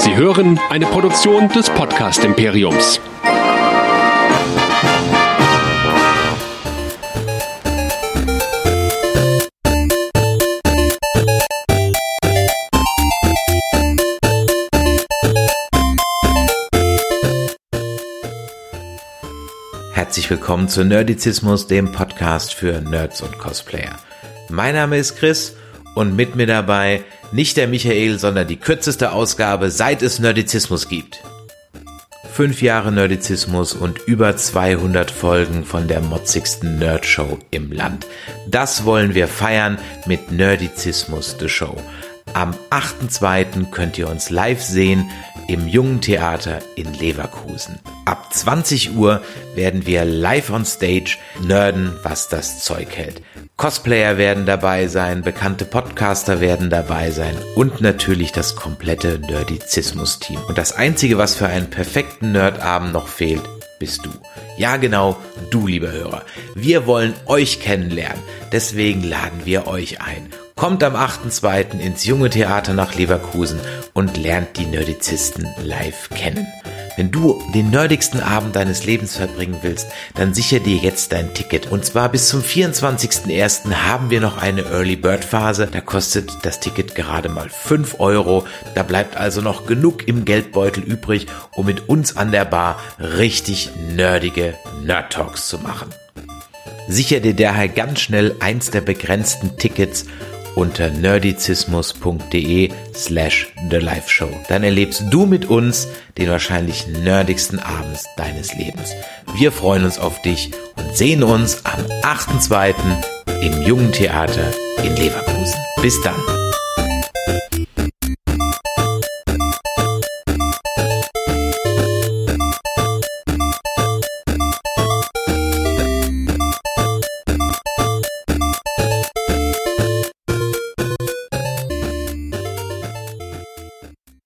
Sie hören eine Produktion des Podcast Imperiums. Herzlich willkommen zu Nerdizismus, dem Podcast für Nerds und Cosplayer. Mein Name ist Chris und mit mir dabei nicht der Michael, sondern die kürzeste Ausgabe, seit es Nerdizismus gibt. Fünf Jahre Nerdizismus und über 200 Folgen von der motzigsten Nerdshow im Land. Das wollen wir feiern mit Nerdizismus The Show. Am 8.2. könnt ihr uns live sehen im Jungen Theater in Leverkusen. Ab 20 Uhr werden wir live on stage nerden, was das Zeug hält. Cosplayer werden dabei sein, bekannte Podcaster werden dabei sein und natürlich das komplette Nerdizismus-Team. Und das Einzige, was für einen perfekten Nerdabend noch fehlt, bist du. Ja genau, du lieber Hörer. Wir wollen euch kennenlernen, deswegen laden wir euch ein. Kommt am 8.2. ins Junge Theater nach Leverkusen und lernt die Nerdizisten live kennen. Wenn du den nerdigsten Abend deines Lebens verbringen willst, dann sicher dir jetzt dein Ticket. Und zwar bis zum 24.01. haben wir noch eine Early Bird Phase. Da kostet das Ticket gerade mal 5 Euro. Da bleibt also noch genug im Geldbeutel übrig, um mit uns an der Bar richtig nerdige Nerd Talks zu machen. Sicher dir daher ganz schnell eins der begrenzten Tickets unter nerdizismus.de slash The Live Show. Dann erlebst du mit uns den wahrscheinlich nerdigsten Abend deines Lebens. Wir freuen uns auf dich und sehen uns am 8.2. im Jungen Theater in Leverkusen. Bis dann.